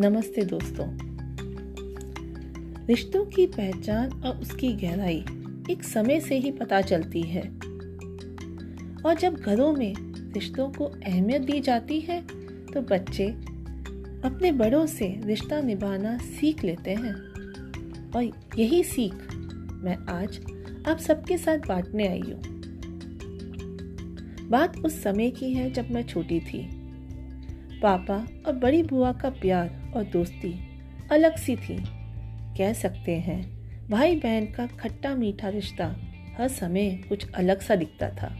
नमस्ते दोस्तों। रिश्तों की पहचान और उसकी गहराई एक समय से ही पता चलती है। और जब घरों में रिश्तों को अहमियत दी जाती है तो बच्चे अपने बड़ों से रिश्ता निभाना सीख लेते हैं। और यही सीख मैं आज आप सबके साथ बांटने आई हूँ। बात उस समय की है जब मैं छोटी थी। पापा और बड़ी बुआ का प्यार और दोस्ती अलग सी थी। कह सकते हैं भाई बहन का खट्टा मीठा रिश्ता हर समय कुछ अलग सा दिखता था।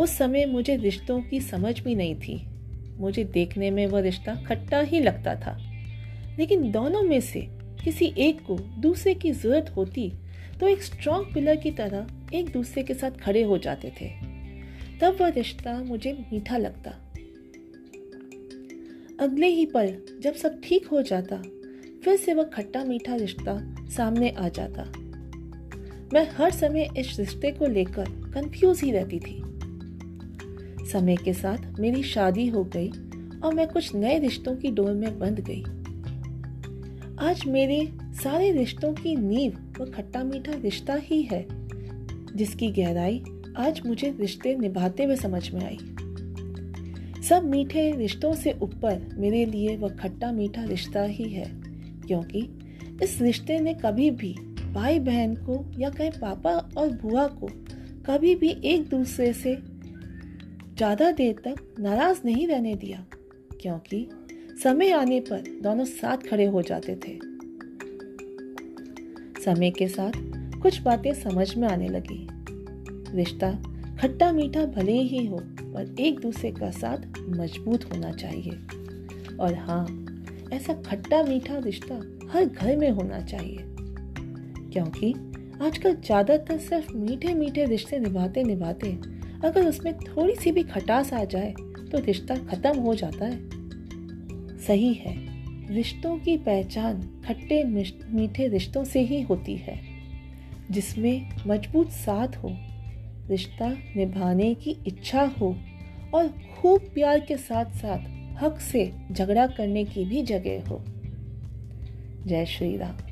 उस समय मुझे रिश्तों की समझ भी नहीं थी। मुझे देखने में वह रिश्ता खट्टा ही लगता था। लेकिन दोनों में से किसी एक को दूसरे की ज़रूरत होती तो एक स्ट्रॉन्ग पिलर की तरह एक दूसरे के साथ खड़े हो जाते थे। तब वह रिश्ता मुझे मीठा लगता। अगले ही पल जब सब ठीक हो जाता, फिर से वह खट्टा मीठा रिश्ता सामने आ जाता। मैं हर समय इस रिश्ते को लेकर कंफ्यूज ही रहती थी। समय के साथ मेरी शादी हो गई और मैं कुछ नए रिश्तों की डोर में बंध गई। आज मेरे सारे रिश्तों की नींव वह खट्टा मीठा रिश्ता ही है, जिसकी गहराई आज मुझे रिश्ते निभाते हुए समझ में आई। सब मीठे रिश्तों से ऊपर मेरे लिए वह खट्टा मीठा रिश्ता ही है, क्योंकि इस रिश्ते ने कभी भी भाई बहन को या कहीं पापा और बुआ को कभी भी एक दूसरे से ज़्यादा देर तक नाराज़ नहीं रहने दिया, क्योंकि समय आने पर दोनों साथ खड़े हो जाते थे। समय के साथ कुछ बातें समझ में आने लगी। रिश्ता खट्टा मीठा भले ही हो पर एक दूसरे का साथ मज़बूत होना चाहिए। और हाँ ऐसा खट्टा मीठा रिश्ता हर घर में होना चाहिए। क्योंकि आजकल ज़्यादातर सिर्फ़ मीठे मीठे रिश्ते निभाते निभाते अगर उसमें थोड़ी सी भी खटास आ जाए तो रिश्ता खत्म हो जाता है। सही है, रिश्तों की पहचान खट्टे मीठे रिश्तों से ही होती है, जिसमें मज़बूत साथ हो। रिश्ता निभाने की इच्छा हो और खूब प्यार के साथ साथ हक से झगड़ा करने की भी जगह हो। जय श्री राम।